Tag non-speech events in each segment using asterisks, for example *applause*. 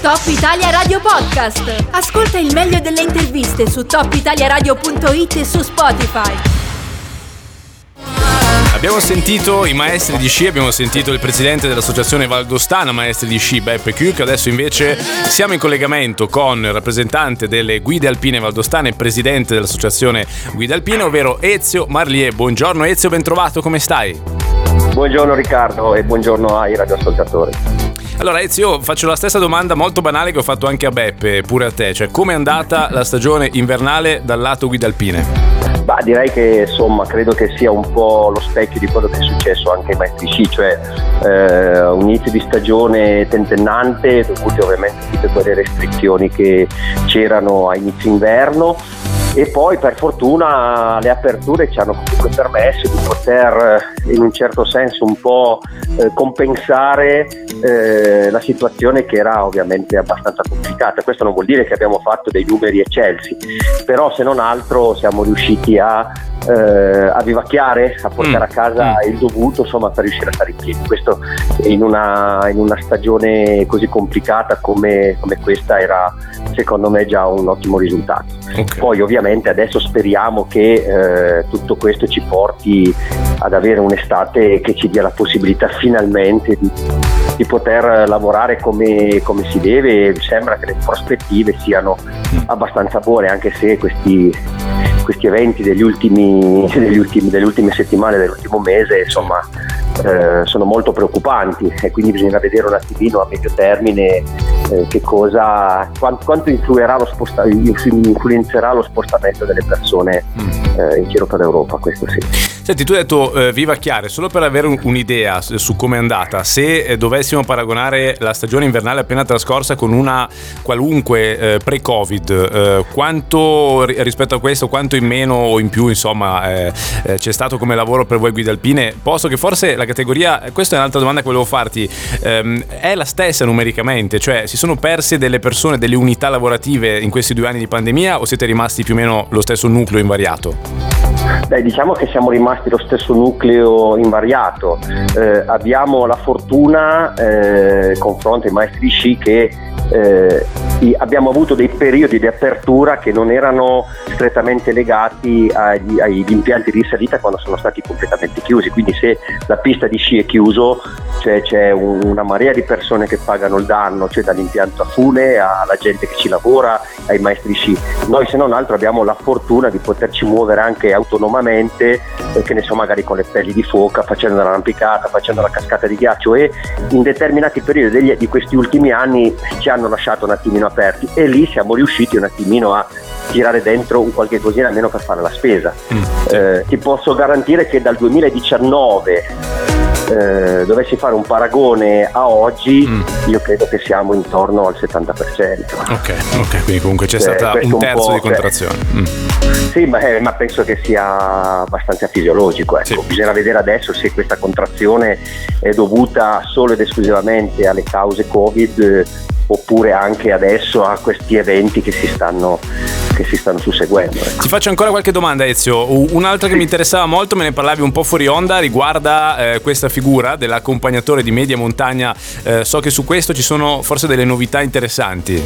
Top Italia Radio Podcast. Ascolta il meglio delle interviste su topitaliaradio.it e su Spotify. Abbiamo sentito i maestri di sci, abbiamo sentito il presidente dell'associazione Valdostana Maestri di Sci, Beppe Chiuc. Adesso invece siamo in collegamento con il rappresentante delle guide alpine valdostane e presidente dell'associazione Guide Alpine, ovvero Ezio Marlier. Buongiorno Ezio, ben trovato, come stai? Buongiorno Riccardo e buongiorno ai radioascoltatori. Allora Ezio, faccio la stessa domanda molto banale che ho fatto anche a Beppe, pure a te, cioè come è andata la stagione invernale dal lato guida alpine? Bah, direi che insomma credo che sia un po' lo specchio di quello che è successo anche maestri sci, cioè eh, un inizio di stagione tentennante dovuto ovviamente a tutte quelle restrizioni che c'erano a inizio inverno e poi per fortuna le aperture ci hanno comunque permesso di poter eh, in un certo senso un po' eh, compensare eh, la situazione che era ovviamente abbastanza complicata. Questo non vuol dire che abbiamo fatto dei numeri eccelsi, però se non altro siamo riusciti a eh, a vivacchiare, a portare mm. a casa mm. il dovuto insomma, per riuscire a stare in piedi. Questo in una, in una stagione così complicata come, come, questa era secondo me già un ottimo risultato. Okay. Poi ovviamente adesso speriamo che eh, tutto questo ci porti ad avere un'estate che ci dia la possibilità finalmente di, di poter lavorare come, come si deve. Sembra che le prospettive siano mm. abbastanza buone anche se questi questi eventi degli ultimi, *laughs* degli ultimi, delle ultime settimane, dell'ultimo mese, insomma, eh, sono molto preoccupanti e quindi bisogna vedere un attimino a medio termine eh, che cosa, quanto, influirà lo, sposta, influenzerà lo spostamento delle persone mm. eh, in giro per l'Europa, questo sì. Senti, tu hai detto eh, viva Chiare, solo per avere un, un'idea su come è andata, se eh, dovessimo paragonare la stagione invernale appena trascorsa con una qualunque eh, pre-Covid, eh, quanto rispetto a questo, quanto in meno o in più, insomma, c'è stato come lavoro per voi guide alpine? Posto che forse la categoria, questa è un'altra domanda che volevo farti, ehm, è la stessa numericamente, cioè si sono perse delle persone, delle unità lavorative in questi due anni di pandemia o siete rimasti più o meno lo stesso nucleo invariato? Beh, diciamo che siamo rimasti lo stesso nucleo invariato. Eh, abbiamo la fortuna, eh, confronto ai maestri sci, che eh, abbiamo avuto dei periodi di apertura che non erano strettamente legati agli, agli, impianti di salita quando sono stati completamente chiusi. Quindi se la pista di sci è chiuso cioè, c'è un, una marea di persone che pagano il danno, cioè dall'impianto a fune alla gente che ci lavora, ai maestri sci. Noi se non altro abbiamo la fortuna di poterci muovere anche autonomamente, eh, che ne so magari con le pelli di foca, facendo l'arrampicata, facendo la cascata di ghiaccio e in determinati periodi degli, di questi ultimi anni ci hanno lasciato un attimino aperti e lì siamo riusciti un attimino a tirare dentro un qualche cosina almeno per fare la spesa. Mm. Eh, ti posso garantire che dal 2019 eh, dovessi fare un paragone a oggi, mm. io credo che siamo intorno al 70%. Ok, ok, quindi comunque c'è cioè, stata un terzo un di contrazione. Mm. Sì, ma, eh, ma, penso che sia abbastanza fisiologico. Ecco. Sì. Bisogna vedere adesso se questa contrazione è dovuta solo ed esclusivamente alle cause Covid oppure anche adesso a questi eventi che si stanno che si stanno susseguendo. Ecco. Ti faccio ancora qualche domanda Ezio, un'altra che mi interessava molto, me ne parlavi un po' fuori onda, riguarda eh, questa figura dell'accompagnatore di media montagna, eh, so che su questo ci sono forse delle novità interessanti.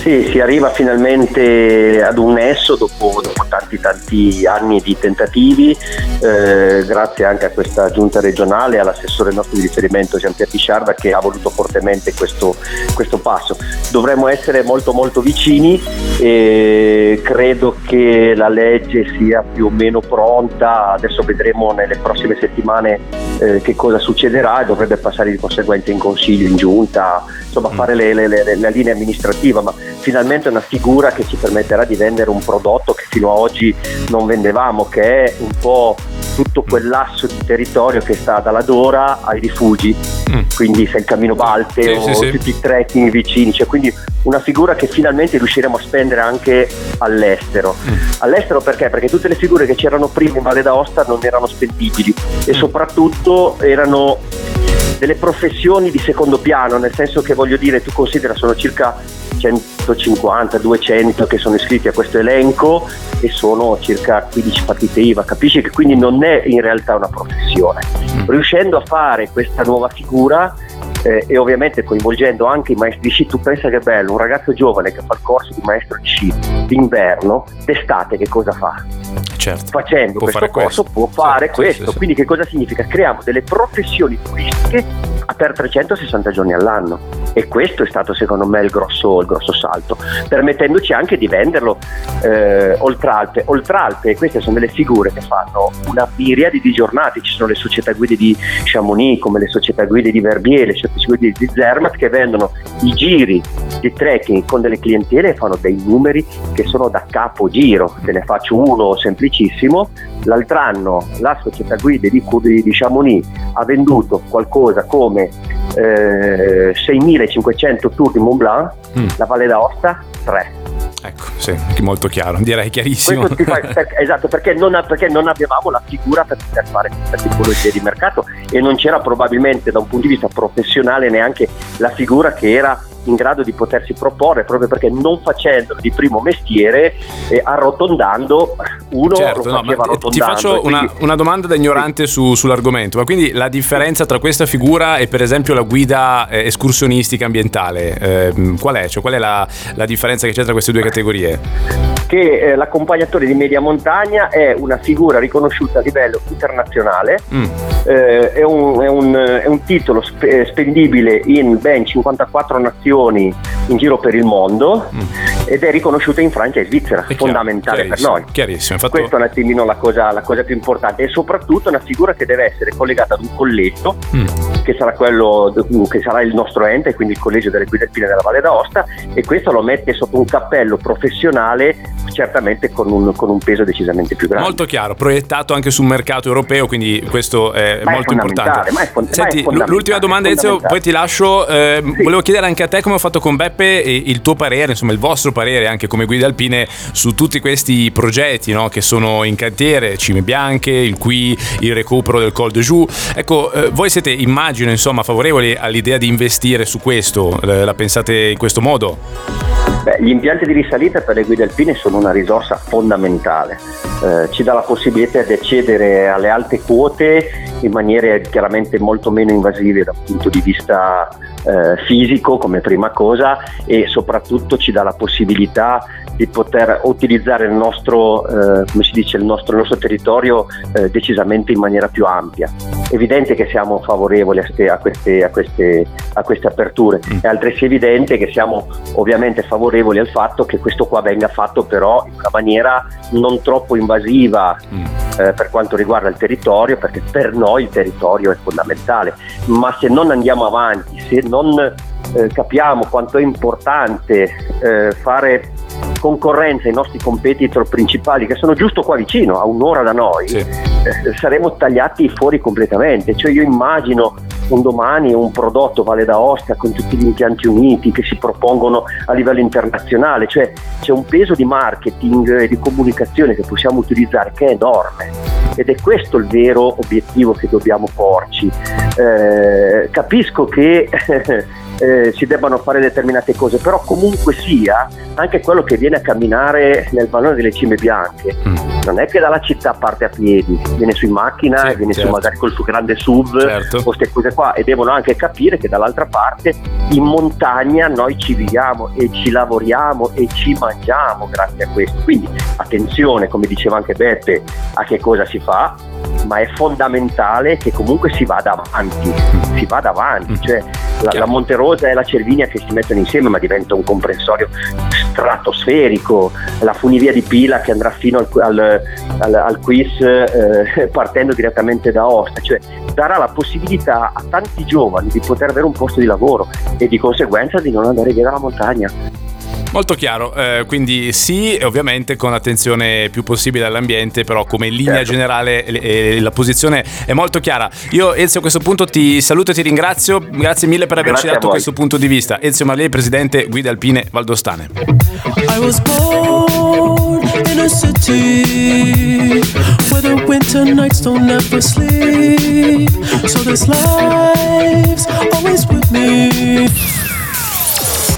Sì, si arriva finalmente ad un nesso dopo, dopo tanti tanti anni di tentativi, eh, grazie anche a questa giunta regionale all'assessore nostro di riferimento Giampier Pisciarda che ha voluto fortemente questo, questo passo. Dovremmo essere molto molto vicini e credo che la legge sia più o meno pronta, adesso vedremo nelle prossime settimane eh, che cosa succederà e dovrebbe passare di conseguenza in consiglio, in giunta, insomma mm. fare le, le, le, la linea amministrativa, ma finalmente è una figura che ci permetterà di vendere un prodotto che fino ad oggi non vendevamo, che è un po' tutto quel lasso di territorio che sta dalla Dora ai rifugi, mm. quindi se il Cammino Balte sì, o sì, tutti sì. i trekking vicini, cioè quindi una figura che finalmente riusciremo a spendere anche all'estero. Mm. All'estero perché? Perché tutte le figure che c'erano prima in Valle d'Aosta non erano spendibili e mm. soprattutto erano delle professioni di secondo piano, nel senso che voglio dire, tu considera sono circa 150-200 che sono iscritti a questo elenco e sono circa 15 partite IVA, capisci che quindi non è in realtà una professione. Mm. Riuscendo a fare questa nuova figura eh, e ovviamente coinvolgendo anche i maestri di sci, tu pensa che è bello, un ragazzo giovane che fa il corso di maestro di sci d'inverno, d'estate che cosa fa? Certo. Facendo può questo corso questo. può fare sì, questo, sì, sì. quindi che cosa significa? Creiamo delle professioni turistiche per 360 giorni all'anno e questo è stato secondo me il grosso, il grosso salto, permettendoci anche di venderlo eh, oltre Alpe. Oltre Alpe, queste sono delle figure che fanno una miriade di giornate, ci sono le società guide di Chamonix, come le società guide di Verbier, le società guide di Zermatt che vendono i giri di trekking con delle clientele e fanno dei numeri che sono da capogiro. Te ne faccio uno semplicissimo. L'altro anno la società guide di, di Chamonix ha venduto qualcosa come eh, 6.500 tour di Mont Blanc, Mm. la Valle d'Aosta 3. Ecco, sì, molto chiaro, direi chiarissimo. Fa- *laughs* per- esatto, perché non, perché non avevamo la figura per poter fare questa tipologia di mercato e non c'era probabilmente da un punto di vista professionale neanche la figura che era in grado di potersi proporre proprio perché non facendolo di primo mestiere e arrotondando uno Certo, lo no, faceva ti arrotondando faccio quindi- una, una domanda da ignorante su- sull'argomento, ma quindi la differenza tra questa figura e per esempio la guida eh, escursionistica ambientale, ehm, qual è? Cioè, qual è la, la differenza che c'è tra queste due categorie? che eh, l'accompagnatore di media montagna è una figura riconosciuta a livello internazionale, Mm, eh, è, un, è un- è un titolo spe- spendibile in ben 54 nazioni in giro per il mondo mm. Ed è riconosciuto in Francia e Svizzera, È fondamentale per noi. Chiarissimo, infatti Questa è un attimino la cosa, la cosa più importante e soprattutto una figura che deve essere collegata ad un collegio Mm. che sarà quello che sarà il nostro ente, quindi il collegio delle guide alpine della Valle d'Aosta e questo lo mette sotto un cappello professionale certamente con un, con un peso decisamente più grande. Molto chiaro, proiettato anche sul mercato europeo, quindi questo è Ma è molto importante. ma è fon- ma è Senti, l- fondamentale, l'ultima domanda è Ezio, poi ti lascio. eh, Sì. Volevo chiedere anche a te come ho fatto con Beppe e il tuo parere, insomma il vostro parere anche come guida alpine su tutti questi progetti no, che sono in cantiere, Cime Bianche, il qui, il recupero del Col de Joux. Ecco, eh, voi siete immagino insomma favorevoli all'idea di investire su questo, Eh, la pensate in questo modo? Beh, gli impianti di risalita per le guide alpine sono una risorsa fondamentale, Eh, ci dà la possibilità di accedere alle alte quote in maniere chiaramente molto meno invasive dal punto di vista eh, fisico come prima cosa e soprattutto ci dà la possibilità di poter utilizzare il nostro, eh, come si dice, il nostro, il nostro territorio eh, decisamente in maniera più ampia. Evidente che siamo favorevoli a, ste- a queste, a queste- a queste aperture, Mm. è altresì evidente che siamo ovviamente favorevoli al fatto che questo qua venga fatto però in una maniera non troppo invasiva Mm. eh, per quanto riguarda il territorio, perché per noi il territorio è fondamentale, ma se non andiamo avanti, se non eh, capiamo quanto è importante eh, fare concorrenza ai nostri competitor principali che sono giusto qua vicino, a un'ora da noi, Sì. eh, saremo tagliati fuori completamente. Cioè io immagino un domani un prodotto Valle d'Aosta con tutti gli impianti uniti che si propongono a livello internazionale, cioè c'è un peso di marketing e di comunicazione che possiamo utilizzare che è enorme ed è questo il vero obiettivo che dobbiamo porci. Eh, capisco che *laughs* eh, si debbano fare determinate cose, però comunque sia anche quello che viene a camminare nel vallone delle cime bianche Mm. non è che dalla città parte a piedi, viene su in macchina, Sì, viene certo. su magari col suo grande SUV Certo. o queste cose qua e devono anche capire che dall'altra parte in montagna noi ci viviamo e ci lavoriamo e ci mangiamo grazie a questo. Quindi attenzione, come diceva anche Beppe, a che cosa si fa, ma è fondamentale che comunque si vada avanti, si vada avanti, Mm. cioè la, la Monterosa e la Cervinia che si mettono insieme ma diventa un comprensorio stratosferico, la funivia di Pila che andrà fino al, al, al, al quiz eh, *laughs* partendo direttamente da Osta, cioè darà la possibilità a tanti giovani di poter avere un posto di lavoro e di conseguenza di non andare via dalla montagna. Molto chiaro, eh, quindi sì, ovviamente con attenzione più possibile all'ambiente, però come linea Certo. generale eh, la posizione è molto chiara. Io Ezio a questo punto ti saluto e ti ringrazio, grazie mille per averci Grazie dato questo punto di vista. Ezio Marley, presidente Guida Alpine Valdostane. I was born in a city where the winter nights don't ever sleep. So this life's always with me.